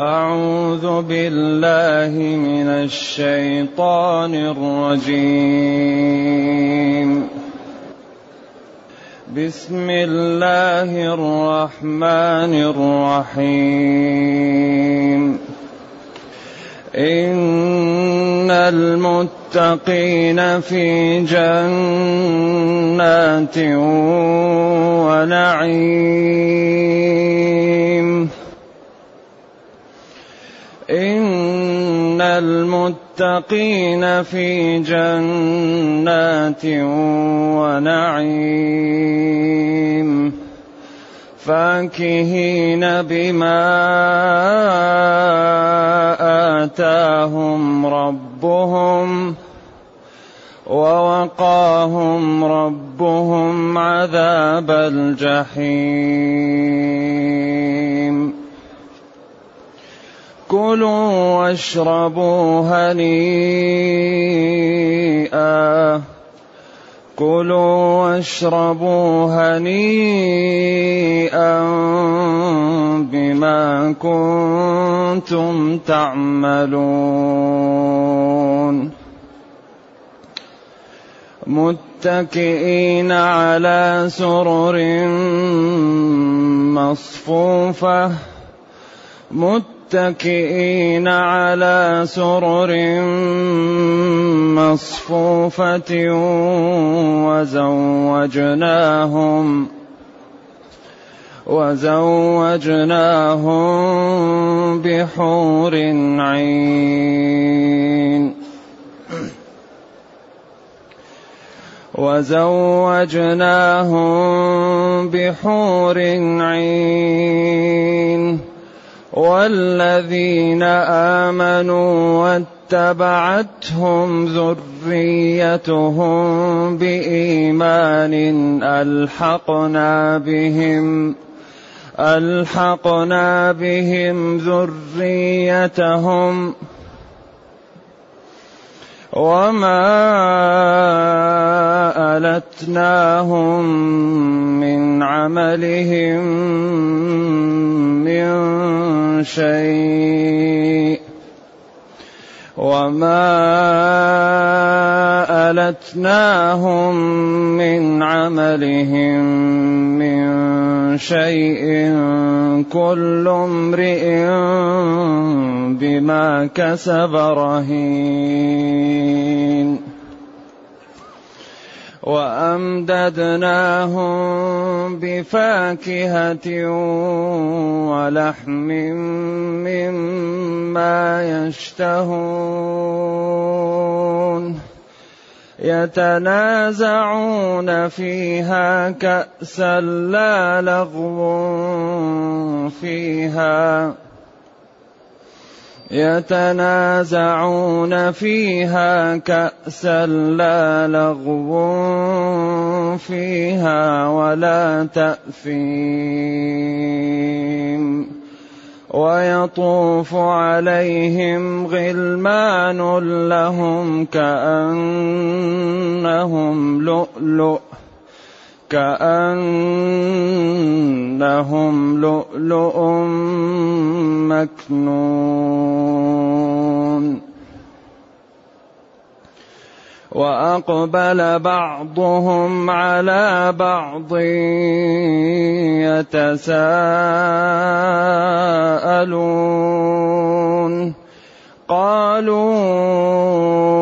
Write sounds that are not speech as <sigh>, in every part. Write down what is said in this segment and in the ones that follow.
أعوذ بالله من الشيطان الرجيم. بسم الله الرحمن الرحيم. إن المتقين في جنات ونعيم. إن المتقين في جنات ونعيم فاكهين بما آتاهم ربهم ووقاهم ربهم عذاب الجحيم كلوا واشربوا هنيئا. كلوا واشربوا هنيئا بما كنتم تعملون. متكئين على سرر مصفوفة. متكئين على سرر مصفوفة وزوجناهم وزوجناهم بحور عين وزوجناهم بحور عين والذين آمنوا واتبعتهم ذريتهم بإيمان ألحقنا بهم ألحقنا بهم ذريتهم. وما ألتناهم من عملهم من شيء وما ألتناهم من عملهم من شيء كل امرئ بما كسب رهين وأمددناهم بفاكهة ولحم مما يشتهون. يتنازعون فيها كأسا لا لغو فيها. يتنازعون فيها كأسا لا لغو فيها ولا تأثيم ويطوف عليهم غلمان لهم كأنهم لؤلؤ كأنهم لؤلؤ مكنون. وأقبل بعضهم على بعض يتساءلون. قالوا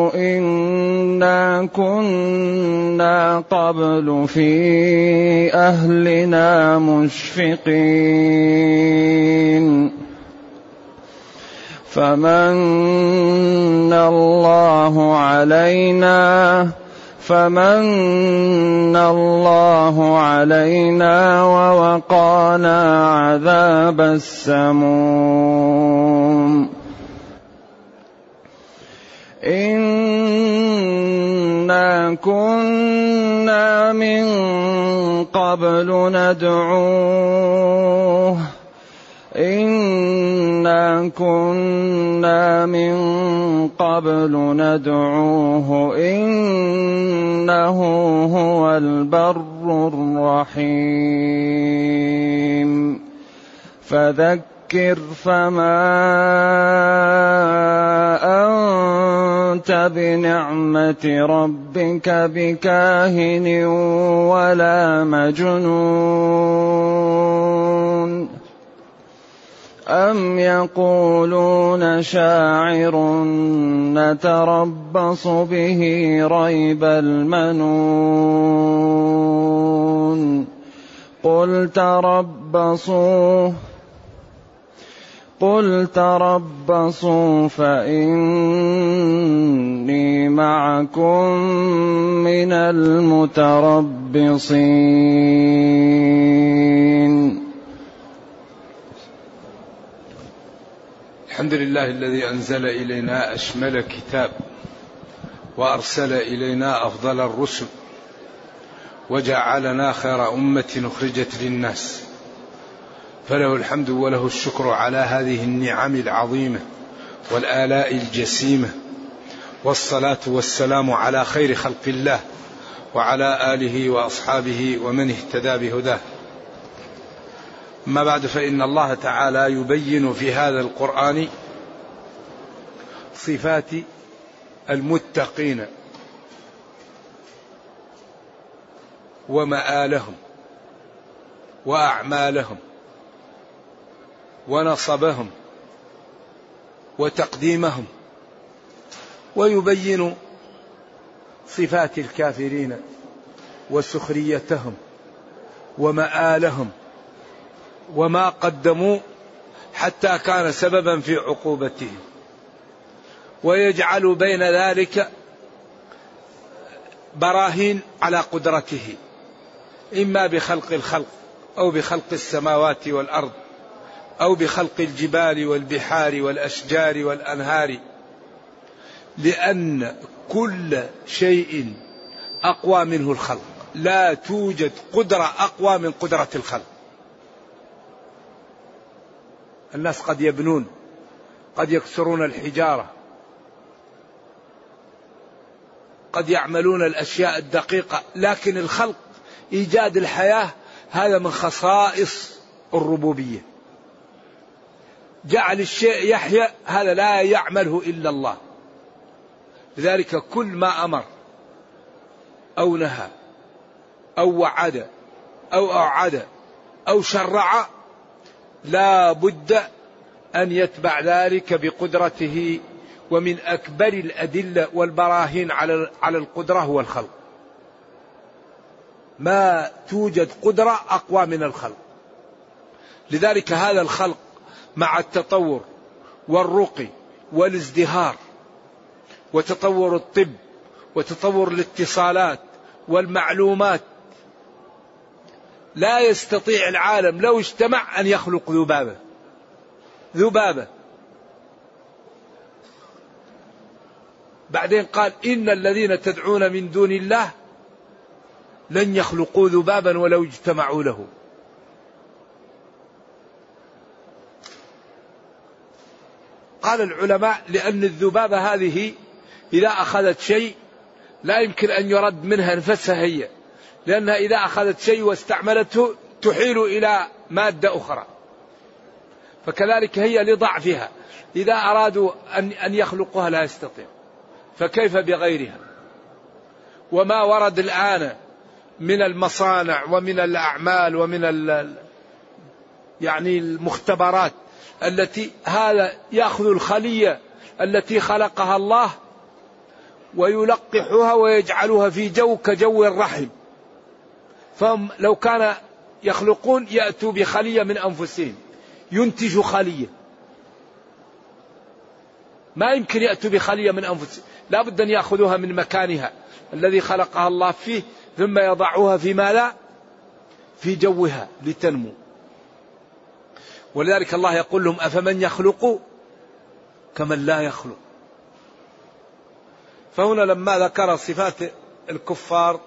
كنا قبل في أهلنا مشفقين. فمن الله علينا فمن الله علينا ووقانا عذاب السموم. انا كنا من قبل ندعوه. إنا كنا من قبل ندعوه. إنه هو البر الرحيم. فذكر فذكر فما أنت بنعمة ربك بكاهن ولا مجنون. أم يقولون شاعر نتربص به ريب المنون. قل تربصوا قل تربصوا فإني معكم من المتربصين الحمد لله الذي أنزل إلينا أشمل كتاب وأرسل إلينا أفضل الرسل وجعلنا خير أمة أخرجت للناس فله الحمد وله الشكر على هذه النعم العظيمة والآلاء الجسيمة والصلاة والسلام على خير خلق الله وعلى آله وأصحابه ومن اهتدى بهداه. أما بعد فإن الله تعالى يبين في هذا القرآن صفات المتقين ومآلهم وأعمالهم. ونصبهم وتقديمهم ويبين صفات الكافرين وسخريتهم ومآلهم وما قدموا حتى كان سببا في عقوبتهم. ويجعل بين ذلك براهين على قدرته إما بخلق الخلق أو بخلق السماوات والأرض. أو بخلق الجبال والبحار والأشجار والأنهار لأن كل شيء أقوى منه الخلق. لا توجد قدرة أقوى من قدرة الخلق. الناس قد يبنون قد يكسرون الحجارة قد يعملون الأشياء الدقيقة لكن الخلق إيجاد الحياة هذا من خصائص الربوبية. جعل الشيء يحيا هذا لا يعمله إلا الله لذلك كل ما أمر أو نهى أو وعد أو اوعد أو شرع لا بد أن يتبع ذلك بقدرته ومن أكبر الأدلة والبراهين على على القدرة هو الخلق. ما توجد قدرة أقوى من الخلق. لذلك هذا الخلق مع التطور والرقي والازدهار وتطور الطب وتطور الاتصالات والمعلومات. لا يستطيع العالم لو اجتمع أن يخلق ذبابة ذبابة بعدين قال إن الذين تدعون من دون الله لن يخلقوا ذبابا ولو اجتمعوا له. قال العلماء لأن الذبابة هذه إذا أخذت شيء لا يمكن أن يرد منها نفسها هي لأنها إذا أخذت شيء واستعملته تحيل إلى مادة أخرى. فكذلك هي لضعفها. إذا أرادوا أن أن يخلقوها لا يستطيع فكيف بغيرها؟ وما ورد الآن من المصانع ومن الأعمال ومن يعني المختبرات التي هذا يأخذ الخلية التي خلقها الله ويلقحها ويجعلها في جو كجو الرحم. فهم لو كان يخلقون يأتوا بخلية من أنفسهم. ينتج خلية. ما يمكن يأتوا بخلية من أنفسهم. لا بد أن يأخذوها من مكانها. الذي خلقها الله فيه ثم يضعوها في ماذا؟ في جوها لتنمو. ولذلك الله يقول لهم أفمن يخلق كمن لا يخلق. فهنا لما ذكر صفات الكفار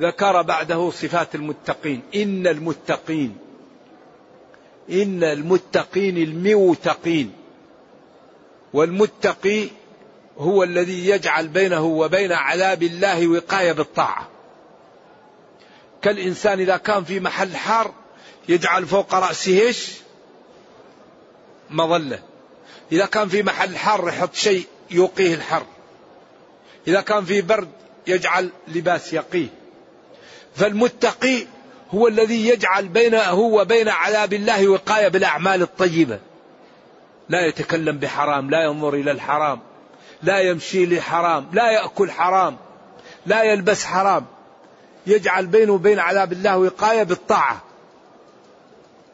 ذكر بعده صفات المتقين. إن المتقين إن المتقين الموتقين. والمتقي هو الذي يجعل بينه وبين عذاب الله وقاية بالطاعة. كالإنسان إذا كان في محل حار يجعل فوق رأسه إيش؟ مظلة. إذا كان في محل حر يحط شيء يوقيه الحر. إذا كان في برد يجعل لباس يقيه. فالمتقي هو الذي يجعل بينه وبين عذاب الله وقاية بالأعمال الطيبة. لا يتكلم بحرام لا ينظر إلى الحرام لا يمشي لحرام لا يأكل حرام لا يلبس حرام. يجعل بينه وبين عذاب الله وقاية بالطاعة.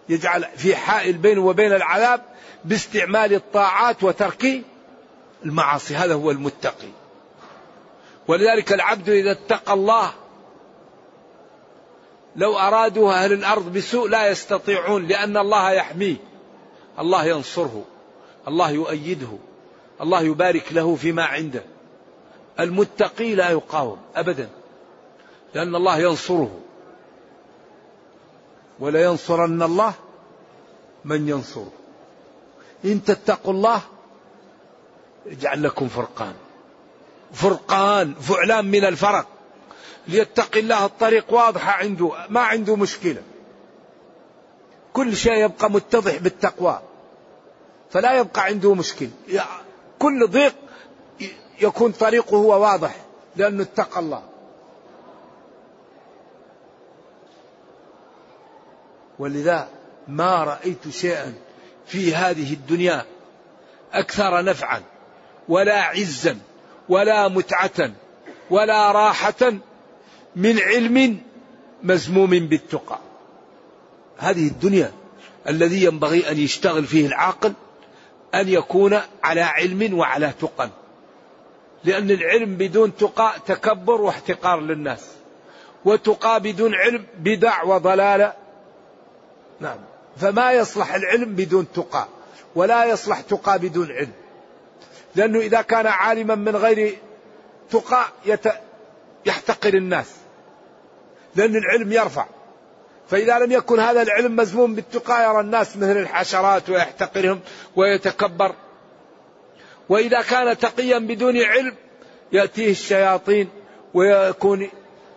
يجعل في حائل بينه وبين العذاب باستعمال الطاعات وترك المعاصي. هذا هو المتقي. ولذلك العبد إذا اتقى الله لو أرادوا أهل الأرض بسوء لا يستطيعون لأن الله يحميه. الله ينصره. الله يؤيده. الله يبارك له فيما عنده. المتقي لا يقاوم أبدا لأن الله ينصره. ولا ينصرن الله من ينصره. إن تتقوا الله يجعل لكم فرقان. فرقان فعلان من الفرق. ليتقي الله الطريق واضحة عنده ما عنده مشكلة. كل شيء يبقى متضح بالتقوى. فلا يبقى عنده مشكلة كل ضيق يكون طريقه هو واضح لأنه اتقى الله. ولذا ما رأيت شيئا في هذه الدنيا أكثر نفعا ولا عزا ولا متعة ولا راحة من علم مزموم بالتقى. هذه الدنيا الذي ينبغي أن يشتغل فيه العاقل أن يكون على علم وعلى تقى. لأن العلم بدون تقى تكبر واحتقار للناس وتقى بدون علم بدع وضلالة نعم. فما يصلح العلم بدون تقى ولا يصلح تقى بدون علم. لأنه إذا كان عالما من غير تقى يت... يحتقر الناس. لأن العلم يرفع. فإذا لم يكن هذا العلم مزموم بالتقى يرى الناس مثل الحشرات ويحتقرهم ويتكبر. وإذا كان تقيا بدون علم يأتيه الشياطين ويكون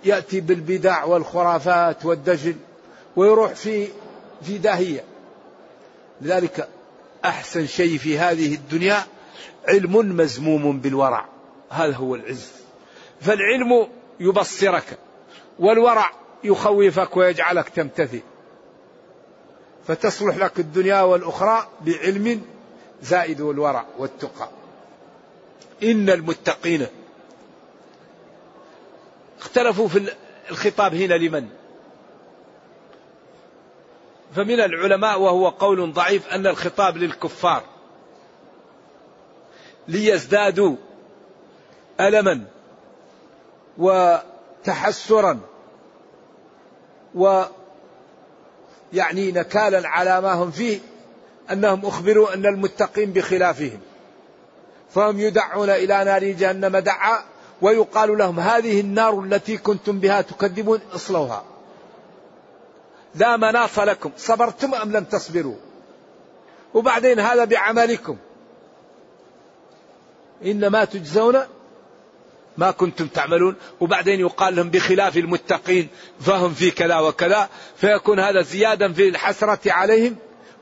يأتي بالبدع والخرافات والدجل ويروح في في داهية لذلك أحسن شيء في هذه الدنيا علم مزموم بالورع. هذا هو العز. فالعلم يبصرك والورع يخوفك ويجعلك تمتثل. فتصلح لك الدنيا والأخرى بعلم زائد والورع والتقى. إن المتقين اختلفوا في الخطاب هنا لمن؟ فمن العلماء وهو قول ضعيف أن الخطاب للكفار ليزدادوا ألما وتحسرا و يعني نكالا على ما هم فيه أنهم أخبروا أن المتقين بخلافهم فهم يدعون إلى نار جهنم دعا ويقال لهم هذه النار التي كنتم بها تكذبون اصلوها لا مناص لكم. صبرتم أم لم تصبروا؟ وبعدين هذا بعملكم. إنما تجزون ما كنتم تعملون. وبعدين يقال لهم بخلاف المتقين فهم في كذا وكذا فيكون هذا زيادا في الحسرة عليهم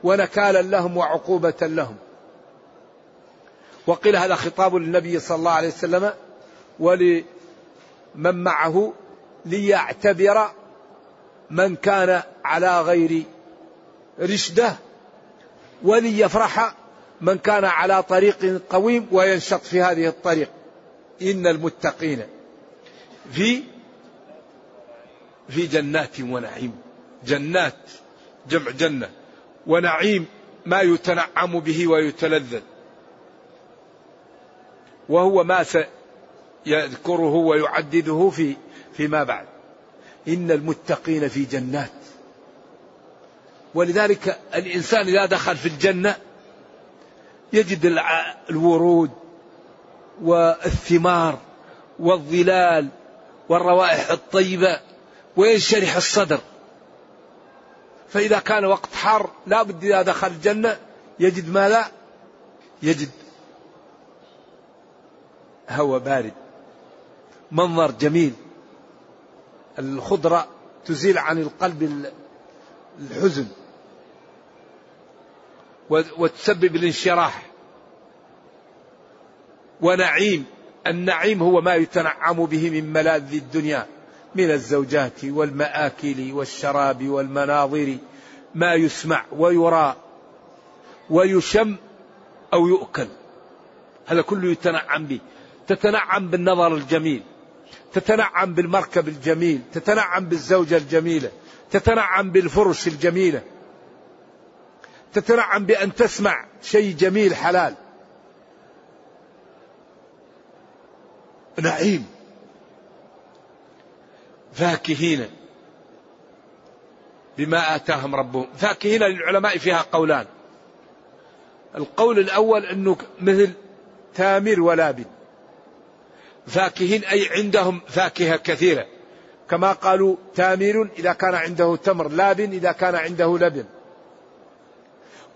ونكالا لهم وعقوبة لهم. وقيل هذا خطاب للنبي صلى الله عليه وسلم ولمن معه ليعتبر من كان على غير رشده وليفرح من كان على طريق قويم وينشط في هذه الطريق. إن المتقين في في جنات ونعيم. جنات جمع جنة. ونعيم ما يتنعم به ويتلذذ. وهو ما سيذكره ويعدده في فيما بعد. إن المتقين في جنات. ولذلك الإنسان إذا دخل في الجنة يجد الورود والثمار والظلال والروائح الطيبة وينشرح الصدر. فإذا كان وقت حر لا بد إذا دخل الجنة يجد ماذا؟ يجد هواء بارد منظر جميل. الخضرة تزيل عن القلب الحزن وتسبب الانشراح. ونعيم النعيم هو ما يتنعم به من ملاذ الدنيا من الزوجات والمآكل والشراب والمناظر ما يسمع ويرى ويشم أو يؤكل. هذا كله يتنعم به. تتنعم بالنظر الجميل. تتنعم بالمركب الجميل تتنعم بالزوجة الجميلة تتنعم بالفرش الجميلة تتنعم بأن تسمع شيء جميل حلال. نعيم. فاكهين. بما آتاهم ربهم. فاكهين للعلماء فيها قولان. القول الأول أنه مثل تامر ولابن فاكهين أي عندهم فاكهة كثيرة. كما قالوا تامر إذا كان عنده تمر لابن إذا كان عنده لبن.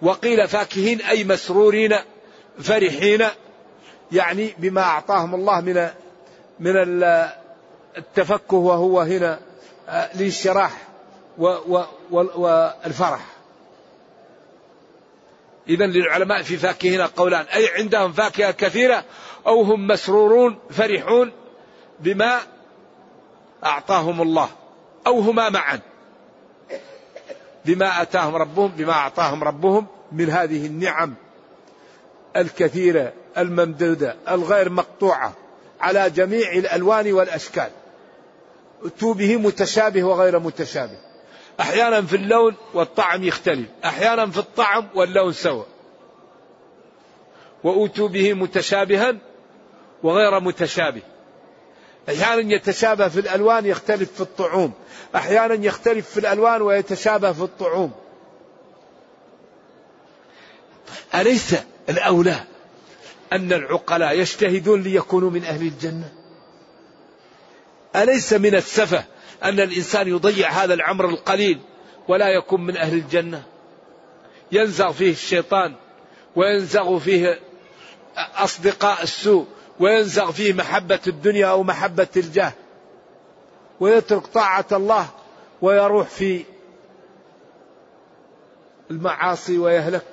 وقيل فاكهين أي مسرورين فرحين يعني بما أعطاهم الله من من التفكه وهو هنا آه، الانشراح والفرح إذا للعلماء في فاكهين قولان. أي عندهم فاكهة كثيرة أو هم مسرورون فرحون بما أعطاهم الله. أو هما معا. بما أتاهم ربهم بما أعطاهم ربهم من هذه النعم الكثيرة الممدودة الغير مقطوعة على جميع الألوان والأشكال. أتوا به متشابه وغير متشابه. أحيانا في اللون والطعم يختلف. أحيانا في الطعم واللون سوا وأوتوا به متشابها وغير متشابه. أحيانا يتشابه في الألوان يختلف في الطعوم. أحيانا يختلف في الألوان ويتشابه في الطعوم. أليس الأولى أن العقلاء يجتهدون ليكونوا من أهل الجنة؟ أليس من السفة أن الإنسان يضيع هذا العمر القليل ولا يكون من أهل الجنة. ينزغ فيه الشيطان وينزغ فيه أصدقاء السوء وينزغ فيه محبة الدنيا أو محبة الجاه. ويترك طاعة الله ويروح في المعاصي ويهلك.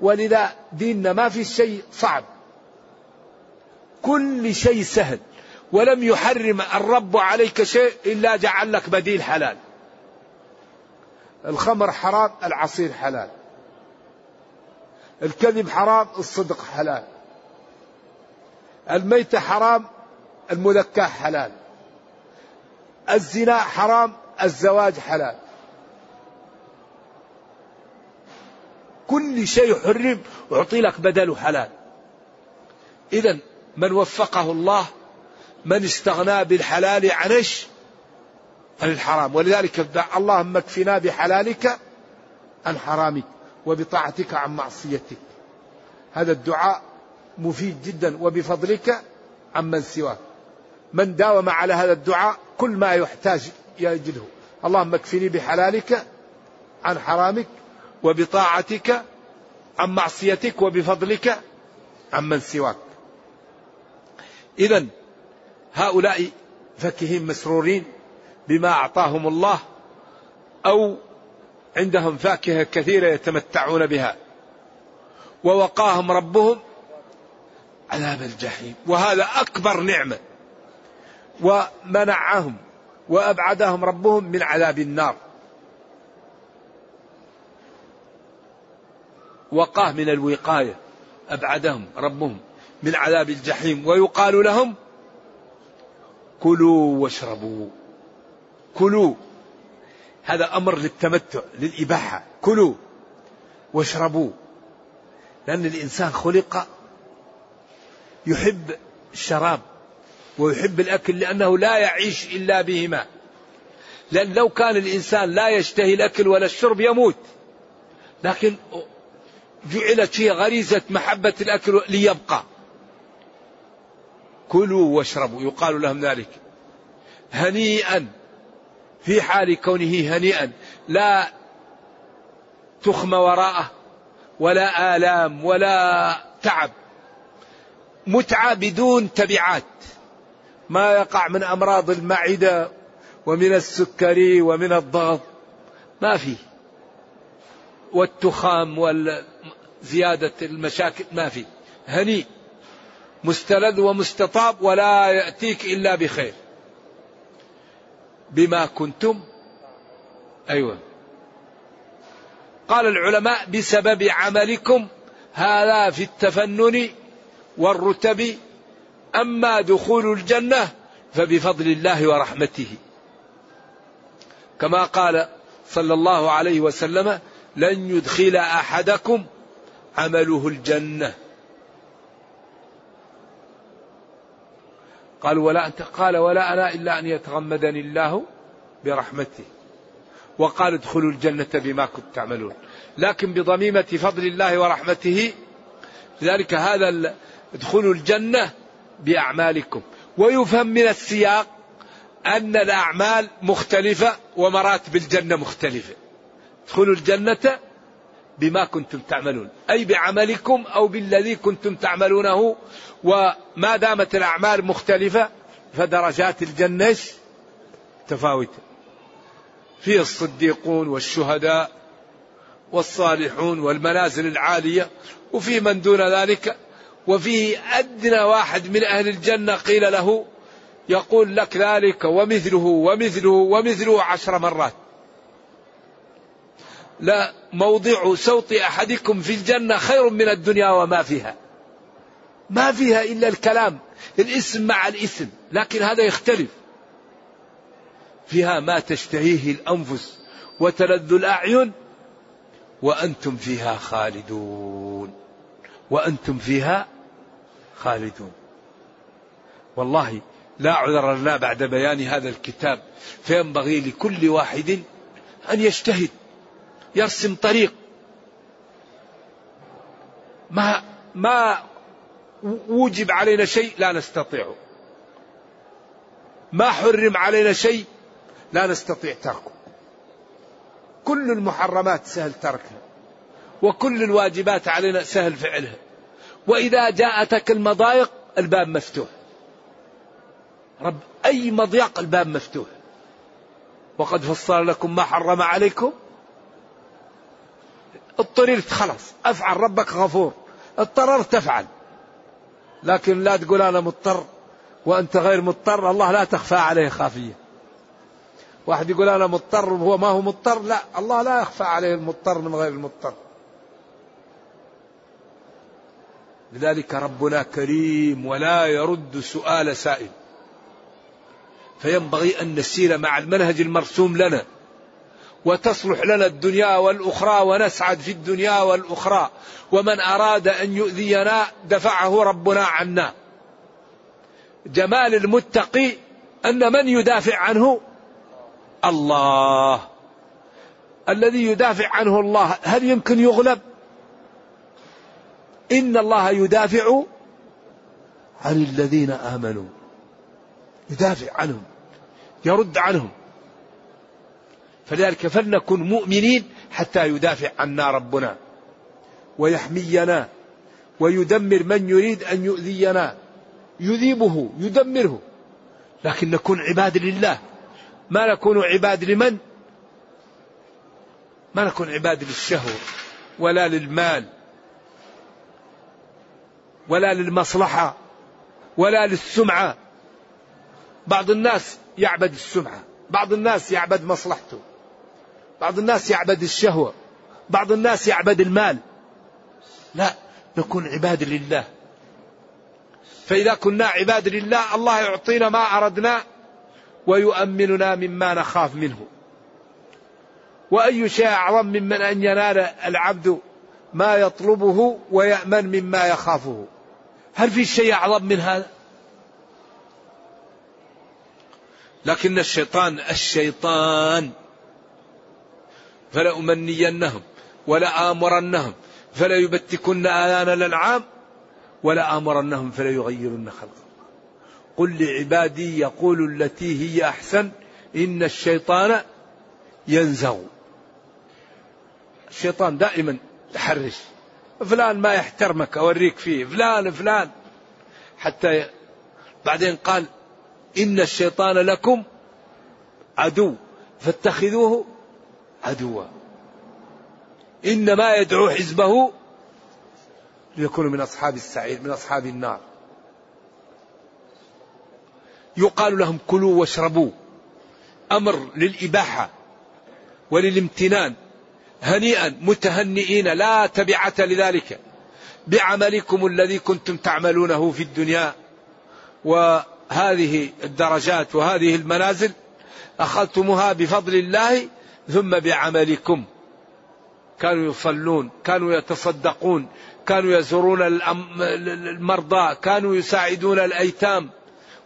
ولذا ديننا ما في شيء صعب. كل شيء سهل. ولم يحرم الرب عليك شيء إلا جعل لك بديل حلال. الخمر حرام العصير حلال. الكذب حرام الصدق حلال. الميتة حرام المذكاة حلال. الزنا حرام الزواج حلال. كل شيء حرم أعطي لك بدله حلال. إذا من وفقه الله من استغنى بالحلال عن إيش؟ عن الحرام ولذلك اللهم اكفنا بحلالك عن حرامك وبطاعتك عن معصيتك. هذا الدعاء مفيد جدا وبفضلك عمن سواك. من داوم على هذا الدعاء كل ما يحتاج يجده. اللهم اكفني بحلالك عن حرامك وبطاعتك عن معصيتك وبفضلك عمن سواك. إذا هؤلاء فكهين مسرورين بما أعطاهم الله أو عندهم فاكهة كثيرة يتمتعون بها. ووقاهم ربهم عذاب الجحيم. وهذا أكبر نعمة. ومنعهم وأبعدهم ربهم من عذاب النار. وقاه من الوقاية. أبعدهم ربهم من عذاب الجحيم. ويقال لهم كلوا واشربوا. كلوا. هذا أمر للتمتع للإباحة. كلوا واشربوا. لأن الإنسان خلق يحب الشراب ويحب الأكل لأنه لا يعيش إلا بهما. لأن لو كان الإنسان لا يشتهي الأكل ولا الشرب يموت. لكن جعلت فيه غريزة محبة الأكل ليبقى. كلوا واشربوا. يقال لهم ذلك. هنيئا. في حال كونه هنيئا. لا تخم وراءه ولا آلام ولا تعب. متعة بدون تبعات. ما يقع من أمراض المعدة ومن السكري ومن الضغط. ما فيه والتخام وال زيادة المشاكل ما في. هني مستلذ ومستطاب ولا يأتيك إلا بخير. بما كنتم أيوة. قال العلماء بسبب عملكم هذا في التفنن والرتب أما دخول الجنة فبفضل الله ورحمته. كما قال صلى الله عليه وسلم لن يدخل أحدكم عمله الجنة. قال ولا انت قال ولا أنا إلا أن يتغمدني الله برحمته. وقال ادخلوا الجنة بما كنتم تعملون. لكن بضميمة فضل الله ورحمته لذلك هذا ادخلوا الجنة بأعمالكم. ويفهم من السياق أن الأعمال مختلفة ومراتب الجنة مختلفة. ادخلوا الجنة بما كنتم تعملون أي بعملكم أو بالذي كنتم تعملونه وما دامت الأعمال مختلفة فدرجات الجنة تفاوتة فيه الصديقون والشهداء والصالحون والمنازل العالية وفي من دون ذلك وفيه أدنى واحد من أهل الجنة قيل له يقول لك ذلك ومثله ومثله ومثله عشر مرات. لا موضع صوت أحدكم في الجنة خير من الدنيا وما فيها. ما فيها إلا الكلام الاسم مع الاسم لكن هذا يختلف. فيها ما تشتهيه الأنفس وتلذ الأعين وأنتم فيها خالدون. وأنتم فيها خالدون. والله لا عذر لنا بعد بيان هذا الكتاب فينبغي لكل واحد أن يجتهد. يرسم طريق. ما ما وجب علينا شيء لا نستطيعه. ما حرم علينا شيء لا نستطيع تركه. كل المحرمات سهل تركها وكل الواجبات علينا سهل فعلها. وإذا جاءتك المضايق الباب مفتوح. رب أي مضيق الباب مفتوح. وقد فصل لكم ما حرم عليكم اضطررت خلاص أفعل ربك غفور. اضطررت تفعل. لكن لا تقول أنا مضطر وأنت غير مضطر الله لا تخفى عليه خافية. واحد يقول أنا مضطر وهو ما هو مضطر لا الله لا يخفى عليه المضطر من غير المضطر. لذلك ربنا كريم ولا يرد سؤال سائل. فينبغي أن نسير مع المنهج المرسوم لنا. وتصلح لنا الدنيا والأخرى ونسعد في الدنيا والأخرى. ومن أراد أن يؤذينا دفعه ربنا عنا. جمال المتقي أن من يدافع عنه؟ الله. الذي يدافع عنه الله هل يمكن يغلب؟ إن الله يدافع عن الذين آمنوا. يدافع عنهم يرد عنهم. فلذلك فلنكن مؤمنين حتى يدافع عنا ربنا ويحمينا ويدمر من يريد أن يؤذينا. يذيبه يدمره. لكن نكون عباد لله. ما نكون عباد لمن؟ ما نكون عباد للشهوة ولا للمال ولا للمصلحة ولا للسمعة. بعض الناس يعبد السمعة بعض الناس يعبد مصلحته. بعض الناس يعبد الشهوة بعض الناس يعبد المال. لا نكون عباد لله. فإذا كنا عباد لله الله يعطينا ما أردنا ويؤمننا مما نخاف منه. وأي شيء أعظم ممن أن ينال العبد ما يطلبه ويأمن مما يخافه. هل في شيء أعظم من هذا؟ لكن الشيطان الشيطان فلأمنينهم ولآمرنهم فلا يبتكن آذان الأنعام ولا آمرنهم فلا يغيرن خلق الله. قل لعبادي يقول التي هي أحسن إن الشيطان ينزغ. الشيطان دائما يحرش. فلان ما يحترمك أوريك فيه. فلان فلان. حتى بعدين قال إن الشيطان لكم عدو فاتخذوه عدوا. إنما يدعو حزبه ليكونوا من أصحاب السعير من أصحاب النار. يقال لهم كلوا واشربوا. أمر للإباحة وللامتنان. هنيئا متهنئين لا تبعة لذلك. بعملكم الذي كنتم تعملونه في الدنيا. وهذه الدرجات وهذه المنازل أخذتموها بفضل الله ثم بعملكم. كانوا يصلون كانوا يتصدقون كانوا يزورون المرضى كانوا يساعدون الأيتام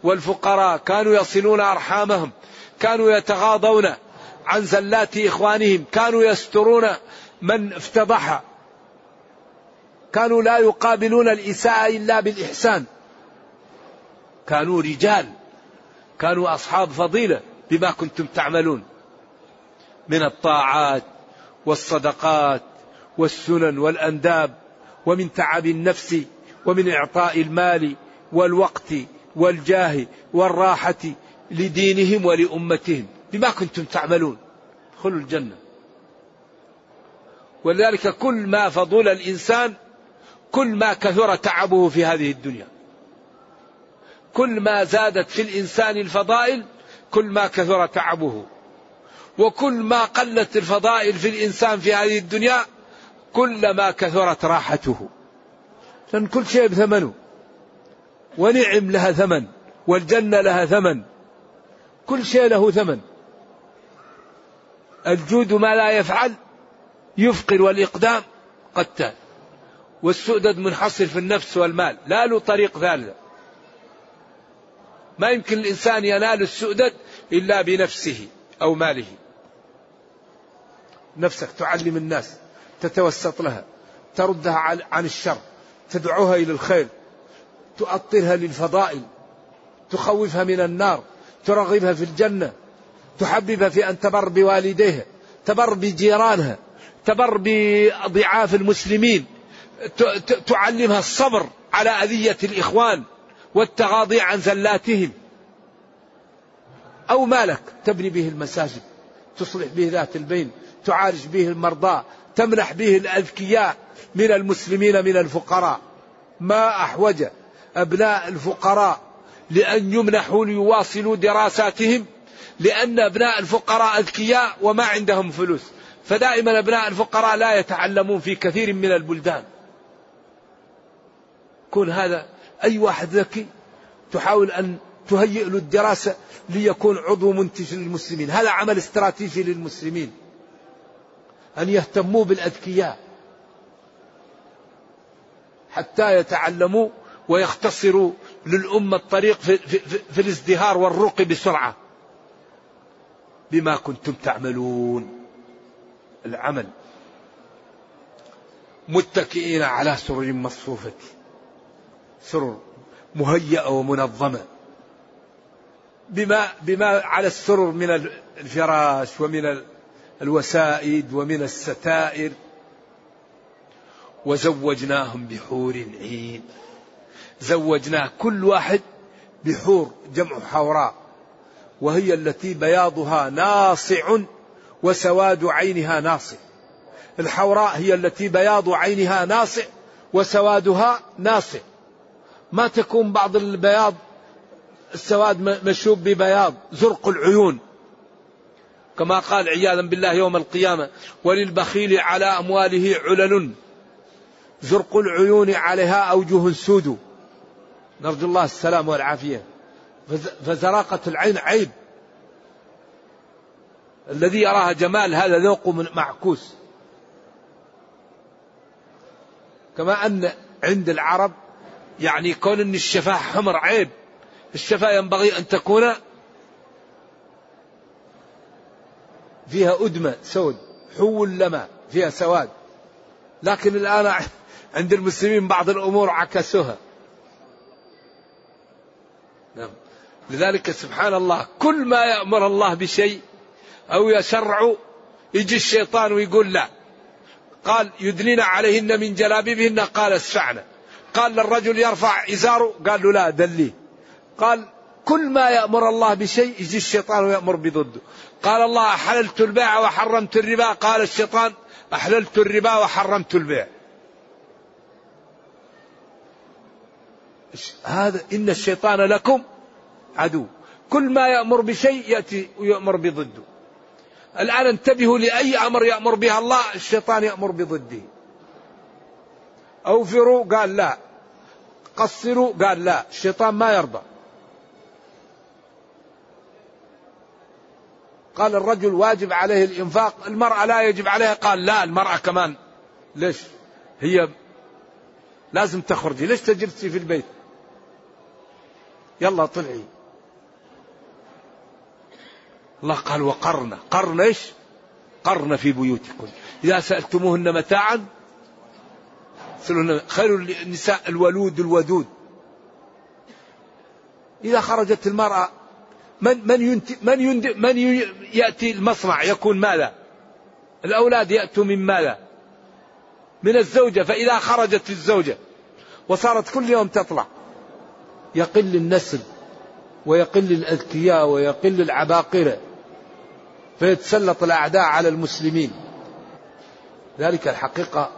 والفقراء كانوا يصلون أرحامهم كانوا يتغاضون عن زلات إخوانهم كانوا يسترون من افتضح. كانوا لا يقابلون الإساءة إلا بالإحسان. كانوا رجال كانوا أصحاب فضيلة بما كنتم تعملون. من الطاعات والصدقات والسنن والأنداب ومن تعب النفس ومن إعطاء المال والوقت والجاه والراحة لدينهم ولأمتهم بما كنتم تعملون. ادخلوا الجنة. ولذلك كل ما فضل الإنسان كل ما كثر تعبه في هذه الدنيا. كل ما زادت في الإنسان الفضائل كل ما كثر تعبه. وكل ما قلت الفضائل في الإنسان في هذه الدنيا كلما كثرت راحته. لأن كل شيء بثمنه. ونعم لها ثمن. والجنة لها ثمن. كل شيء له ثمن. الجود ما لا يفعل يفقر والإقدام قتال. والسؤدد منحصر في النفس والمال. لا له طريق ثالثة ما يمكن الإنسان ينال السؤدد إلا بنفسه أو ماله. نفسك تعلم الناس تتوسط لها تردها عن الشر تدعوها إلى الخير تؤطرها للفضائل تخوفها من النار ترغبها في الجنة تحببها في أن تبر بوالديها تبر بجيرانها تبر بضعاف المسلمين تعلمها الصبر على أذية الإخوان والتغاضي عن زلاتهم. أو مالك تبني به المساجد تصلح به ذات البين. تعالج به المرضى تمنح به الأذكياء من المسلمين من الفقراء. ما أحوج أبناء الفقراء لأن يمنحوا ليواصلوا دراساتهم لأن أبناء الفقراء أذكياء وما عندهم فلوس. فدائما أبناء الفقراء لا يتعلمون في كثير من البلدان. كون هذا أي واحد ذكي تحاول أن تهيئ له الدراسة ليكون عضو منتج للمسلمين. هذا عمل استراتيجي للمسلمين. أن يهتموا بالأذكياء حتى يتعلموا ويختصروا للأمة الطريق في, في, في الازدهار والرقي بسرعة. بما كنتم تعملون. العمل. متكئين على سرر مصفوفة. سرر مهيئة ومنظمة. بما بما على السرر من الفراش ومن الوسائد ومن الستائر وزوجناهم بحور عين زوجناه كل واحد بحور جمع حوراء وهي التي بياضها ناصع وسواد عينها ناصع. الحوراء هي التي بياض عينها ناصع وسوادها ناصع. ما تكون بعض البياض السواد مشوب ببياض زرق العيون. كما قال عياذا بالله يوم القيامة وللبخيل على أمواله علل. زرق العيون عليها أوجه سود. نرجو الله السلام والعافية. فزراقة العين عيب. الذي يراها جمال هذا ذوق معكوس. كما أن عند العرب يعني كون أن الشفاه حمر عيب. الشفاه ينبغي أن تكون فيها أدمة سود حو لما فيها سواد. لكن الآن <laughs> عند المسلمين بعض الأمور عكسوها. نعم. لذلك سبحان الله كل ما يأمر الله بشيء أو يشرع يجي الشيطان ويقول لا. قال يدنين عليهن من جلابيبهن. قال اسفعنا قال للرجل يرفع إزاره. قال له لا دليه. قال كل ما يأمر الله بشيء يجي الشيطان ويأمر بضده. قال الله أحللت البيع وحرمت الربا. قال الشيطان أحللت الربا وحرمت البيع. هذا إن الشيطان لكم عدو. كل ما يأمر بشيء يأتي ويأمر بضده. الآن انتبهوا لأي أمر يأمر بها الله الشيطان يأمر بضده. أوفروا قال لا. قصروا قال لا. الشيطان ما يرضى. قال الرجل واجب عليه الإنفاق المرأة لا يجب عليها. قال لا المرأة كمان. ليش؟ هي لازم تخرجي. ليش تجلسي في البيت؟ يلا طلعي. الله قال وقرن. قرن إيش؟ قرن في بيوتكم. إذا سألتموهن متاعا خير النساء الولود الودود. إذا خرجت المرأة من من ينت من يند من يأتي المصنع يكون ماذا؟ الأولاد يأتوا من ماذا؟ من الزوجة فإذا خرجت الزوجة وصارت كل يوم تطلع يقل النسل ويقل الأذكياء ويقل العباقرة فيتسلط الأعداء على المسلمين ذلك الحقيقة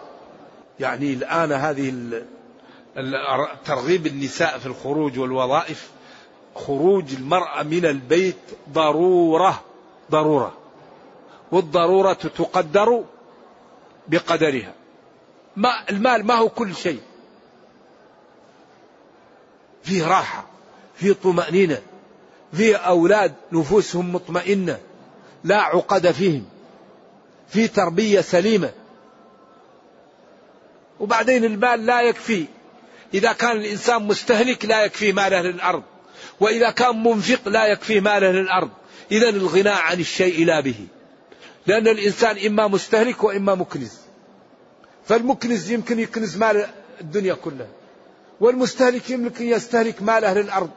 يعني الآن هذه ترغيب النساء في الخروج والوظائف خروج المرأة من البيت ضرورة ضرورة. والضرورة تقدر بقدرها. ما المال ما هو كل شيء. فيه راحة فيه طمأنينة فيه أولاد نفوسهم مطمئنة لا عقد فيهم في تربية سليمة. وبعدين المال لا يكفي. إذا كان الإنسان مستهلك لا يكفي ماله للأرض. وإذا كان منفق لا يكفي ماله للأرض. إذا الغناء عن الشيء لا به. لأن الإنسان إما مستهلك وإما مكنز. فالمكنز يمكن يكنز مال الدنيا كلها. والمستهلك يمكن يستهلك ماله للأرض.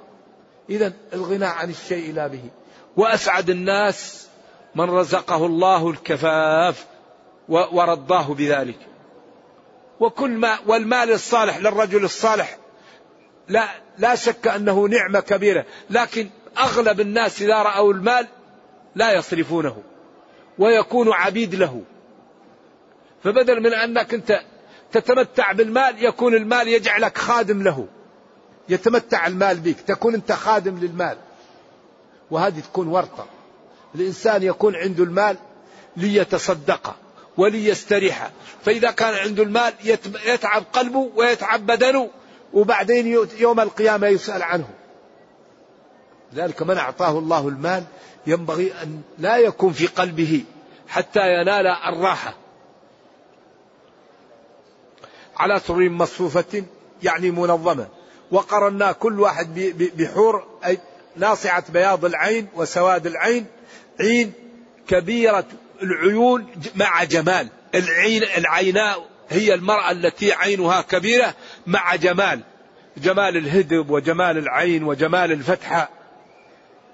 إذا الغناء عن الشيء لا به. وأسعد الناس من رزقه الله الكفاف ورضاه بذلك. وكل ما والمال الصالح للرجل الصالح لا لا شك أنه نعمة كبيرة. لكن أغلب الناس إذا رأوا المال لا يصرفونه ويكون عبيد له. فبدل من أنك أنت تتمتع بالمال يكون المال يجعلك خادم له. يتمتع المال بك تكون أنت خادم للمال. وهذه تكون ورطة. الإنسان يكون عنده المال ليتصدق وليستريح. فإذا كان عنده المال يتعب قلبه ويتعب بدنه. وبعدين يوم القيامة يسأل عنه. ذلك من أعطاه الله المال ينبغي أن لا يكون في قلبه حتى ينال الراحة. على سرور مصفوفة يعني منظمة. وقرنا كل واحد بحور أي ناصعة بياض العين وسواد العين عين كبيرة العيون مع جمال. العين العيناء هي المرأة التي عينها كبيرة مع جمال جمال الهدب وجمال العين وجمال الفتحة.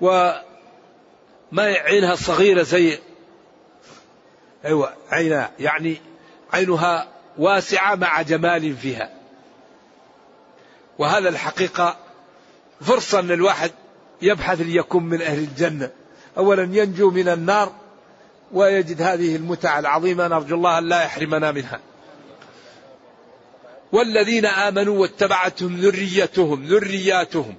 وما عينها صغيرة زي أيوة عينها يعني عينها واسعة مع جمال فيها. وهذا الحقيقة فرصة أن الواحد يبحث ليكون من أهل الجنة. أولا ينجو من النار ويجد هذه المتع العظيمة. نرجو الله أن لا يحرمنا منها. والذين آمنوا واتبعتهم ذريتهم ذرياتهم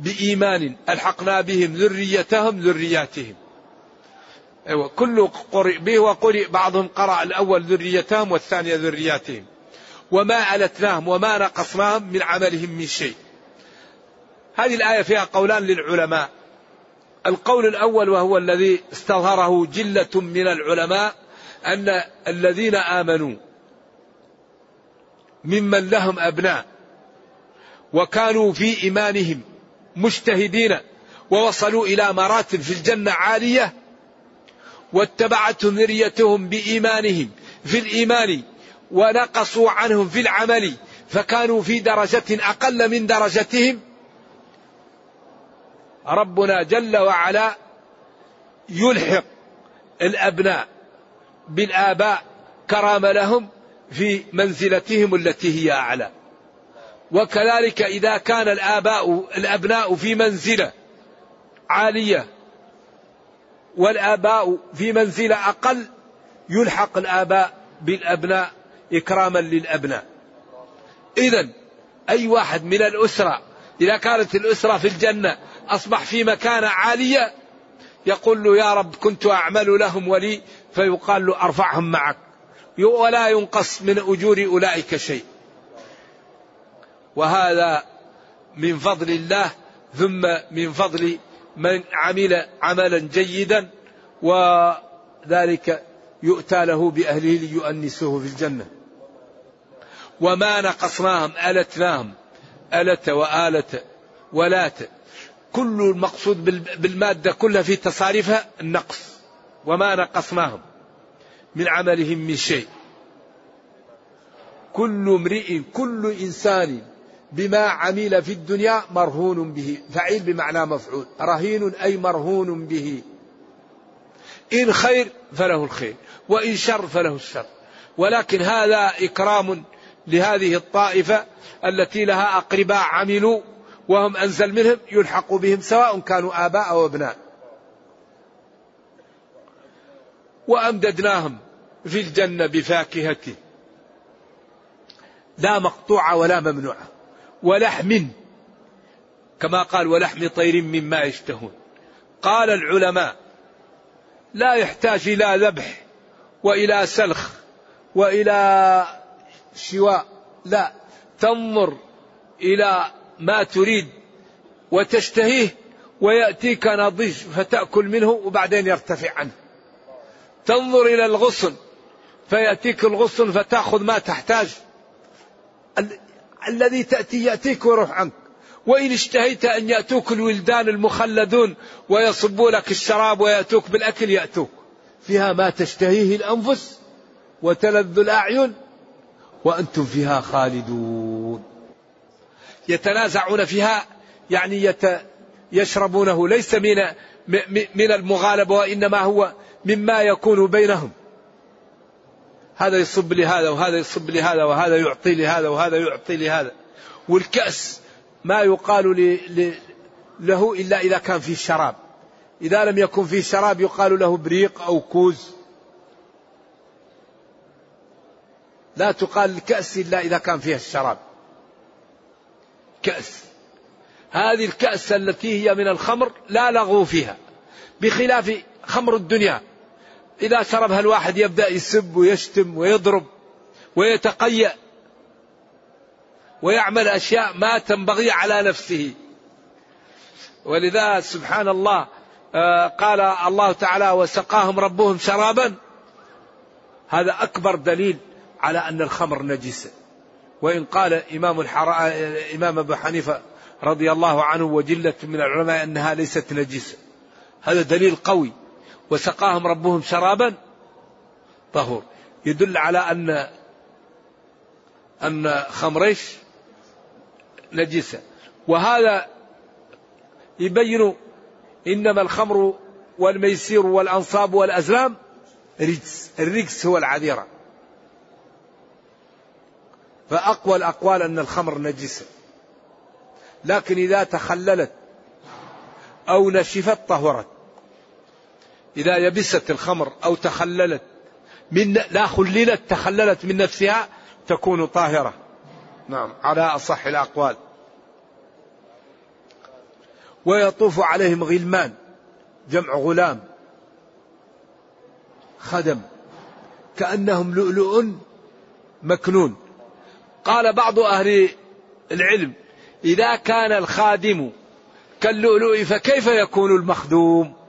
بإيمان ألحقنا بهم ذريتهم ذرياتهم. أيوة كل قرئ به وقرئ بعضهم قرأ الأول ذريتهم والثانية ذرياتهم. وما ألتناهم وما نقصناهم من عملهم من شيء. هذه الآية فيها قولان للعلماء. القول الأول وهو الذي استظهره جلة من العلماء أن الذين آمنوا ممن لهم أبناء وكانوا في إيمانهم مجتهدين ووصلوا إلى مراتب في الجنة عالية واتبعتهم ذريتهم بإيمانهم في الإيمان ونقصوا عنهم في العمل فكانوا في درجة أقل من درجتهم. ربنا جل وعلا يلحق الأبناء بالآباء كرام لهم في منزلتهم التي هي أعلى. وكذلك إذا كان الآباء الأبناء في منزلة عالية والآباء في منزلة أقل يلحق الآباء بالأبناء إكراما للأبناء. اذا أي واحد من الأسرة إذا كانت الأسرة في الجنة أصبح في مكانة عالية يقول له يا رب كنت أعمل لهم ولي فيقال له أرفعهم معك ولا ينقص من أجور أولئك شيء. وهذا من فضل الله ثم من فضل من عمل عملا جيدا وذلك يؤتى له بأهله ليؤنسوه في الجنة. وما نقصناهم ألتناهم ألت وآلت ولات. كل المقصود بالمادة كلها في تصاريفها النقص وما نقصناهم. من عملهم من شيء. كل امرئ كل إنسان بما عمل في الدنيا مرهون به. فعيل بمعنى مفعول. رهين أي مرهون به. إن خير فله الخير وإن شر فله الشر. ولكن هذا إكرام لهذه الطائفة التي لها أقرباء عملوا وهم أنزل منهم يلحق بهم سواء كانوا آباء أو أبناء. وأمددناهم في الجنة بفاكهة. لا مقطوعة ولا ممنوعة ولحم. كما قال ولحم طير مما يشتهون. قال العلماء لا يحتاج إلى ذبح وإلى سلخ وإلى شواء. لا. تنظر إلى ما تريد وتشتهيه ويأتيك نضيج فتأكل منه وبعدين يرتفع عنه. تنظر إلى الغصن. فيأتيك الغصن فتأخذ ما تحتاج. الذي تأتي يأتيك ويروح عنك. وإن اشتهيت أن يأتوك الولدان المخلدون ويصبوا لك الشراب ويأتوك بالأكل يأتوك. فيها ما تشتهيه الأنفس وتلذ الأعين وأنتم فيها خالدون. يتنازعون فيها يعني يت يشربونه. ليس من من المغالبة وإنما هو مما يكون بينهم. هذا يصب لهذا وهذا يصب لهذا وهذا يعطي لهذا وهذا يعطي لهذا والكأس ما يقال. له إلا إذا كان فيه شراب. إذا لم يكن فيه شراب يقال له بريق أو كوز. لا تقال الكأس إلا إذا كان فيها الشراب. كأس. هذه الكأس التي هي من الخمر لا لغو فيها. بخلاف خمر الدنيا. إذا شربها الواحد يبدأ يسب ويشتم ويضرب ويتقيأ ويعمل أشياء ما تنبغي على نفسه. ولذا سبحان الله آه، قال الله تعالى وسقاهم ربهم شرابا. هذا أكبر دليل على أن الخمر نجسة وإن قال إمام الحرا... إمام أبو حنيفة رضي الله عنه وجلة من العلماء أنها ليست نجسة. هذا دليل قوي. وسقاهم ربهم شرابا طهور. يدل على أن أن خمريش نجسة. وهذا يبين إنما الخمر والميسير والأنصاب والأزلام رجس. الرجس هو العذيرة. فأقوى الأقوال أن الخمر نجسة. لكن إذا تخللت أو نشفت طهرت. إذا يبست الخمر أو تخللت من لا خللت تخللت من نفسها تكون طاهرة. نعم على أصح الأقوال. ويطوف عليهم غلمان جمع غلام خدم كأنهم لؤلؤ مكنون. قال بعض أهل العلم إذا كان الخادم كاللؤلؤ فكيف يكون المخدوم؟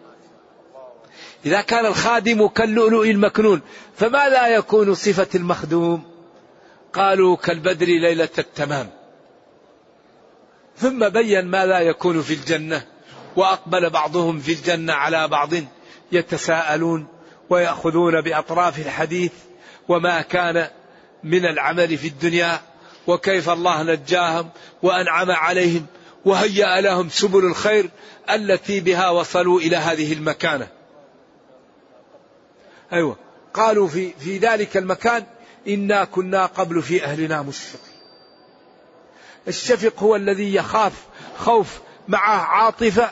إذا كان الخادم كاللؤلؤ المكنون فماذا يكون صفة المخدوم؟ قالوا كالبدر ليلة التمام. ثم بين ماذا يكون في الجنة وأقبل بعضهم في الجنة على بعض يتساءلون ويأخذون بأطراف الحديث وما كان من العمل في الدنيا وكيف الله نجاهم وأنعم عليهم وهيأ لهم سبل الخير التي بها وصلوا إلى هذه المكانة. أيوة. قالوا في, في ذلك المكان إنا كنا قبل في أهلنا مشفقين. الشفق هو الذي يخاف خوف معه عاطفة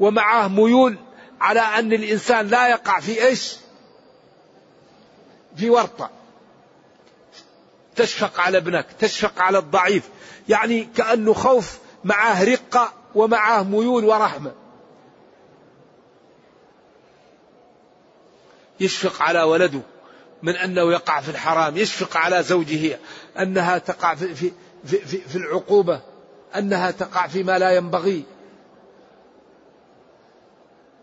ومعه ميول على أن الإنسان لا يقع في إيش؟ في ورطة. تشفق على ابنك تشفق على الضعيف. يعني كأنه خوف معاه رقة ومعاه ميول ورحمة. يشفق على ولده من أنه يقع في الحرام يشفق على زوجه أنها تقع في, في, في, في, في العقوبة أنها تقع فيما لا ينبغي.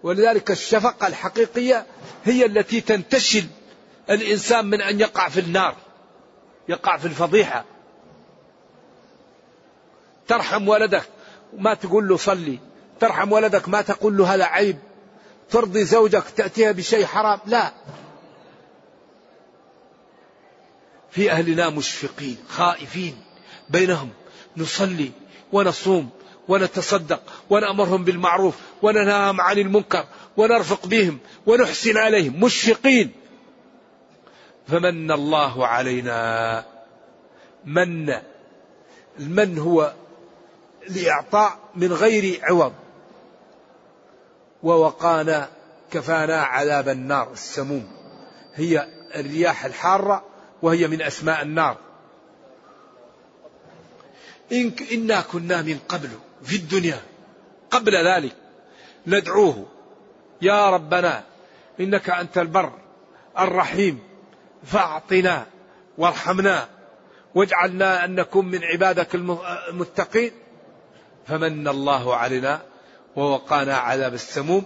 ولذلك الشفقة الحقيقية هي التي تنتشل الإنسان من أن يقع في النار يقع في الفضيحة. ترحم ولدك ما تقول له صلي ترحم ولدك ما تقول له هذا عيب. ترضي زوجك تأتيها بشيء حرام. لا. في أهلنا مشفقين خائفين بينهم. نصلي ونصوم ونتصدق ونأمرهم بالمعروف وننهاهم عن المنكر ونرفق بهم ونحسن عليهم. مشفقين. فمن الله علينا. من المن هو الإعطاء من غير عوض؟ ووقانا كفانا عذاب النار السموم. هي الرياح الحارة وهي من أسماء النار. إن إنا كنا من قبل في الدنيا قبل ذلك ندعوه. يا ربنا إنك أنت البر الرحيم فأعطنا وارحمنا واجعلنا أن نكون من عبادك المتقين. فمن الله علينا ووقانا عذاب السموم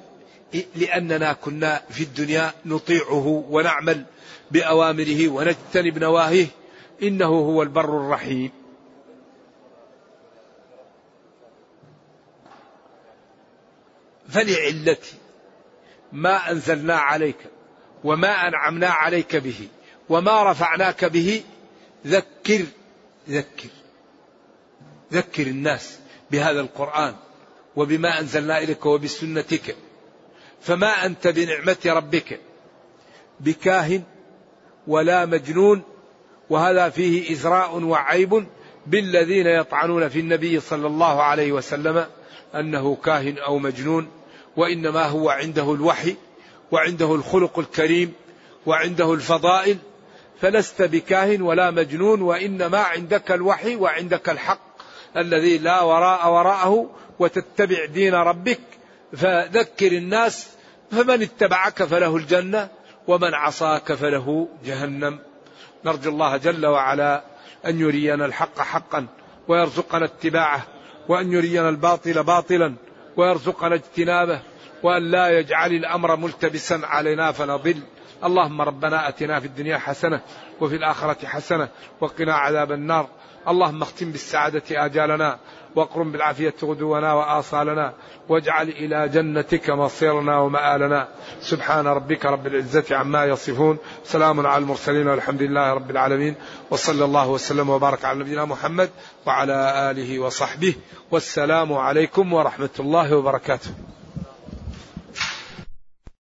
لأننا كنا في الدنيا نطيعه ونعمل بأوامره ونجتنب نواهيه إنه هو البر الرحيم. فلعلة ما أنزلنا عليك وما أنعمنا عليك به وما رفعناك به ذكر ذكر ذكر الناس بهذا القرآن. وبما أنزلنا إليك وبسنتك فما أنت بنعمة ربك بكاهن ولا مجنون وهذا فيه إزراء وعيب بالذين يطعنون في النبي صلى الله عليه وسلم أنه كاهن أو مجنون وإنما هو عنده الوحي وعنده الخلق الكريم وعنده الفضائل فلست بكاهن ولا مجنون وإنما عندك الوحي وعندك الحق. الذي لا وراء وراءه وتتبع دين ربك فذكر الناس فمن اتبعك فله الجنة ومن عصاك فله جهنم. نرجو الله جل وعلا أن يرينا الحق حقا ويرزقنا اتباعه وأن يرينا الباطل باطلا ويرزقنا اجتنابه وأن لا يجعل الأمر ملتبسا علينا فنضل. اللهم ربنا أتنا في الدنيا حسنة وفي الآخرة حسنة وقنا عذاب النار. اللهم اختم بالسعادة آجالنا واقرم بالعافية غدونا وآصالنا واجعل إلى جنتك مصيرنا ومآلنا. سبحان ربك رب العزة عما يصفون. سلام على المرسلين والحمد لله رب العالمين. وصلى الله وسلم وبارك على نبينا محمد وعلى آله وصحبه. والسلام عليكم ورحمة الله وبركاته.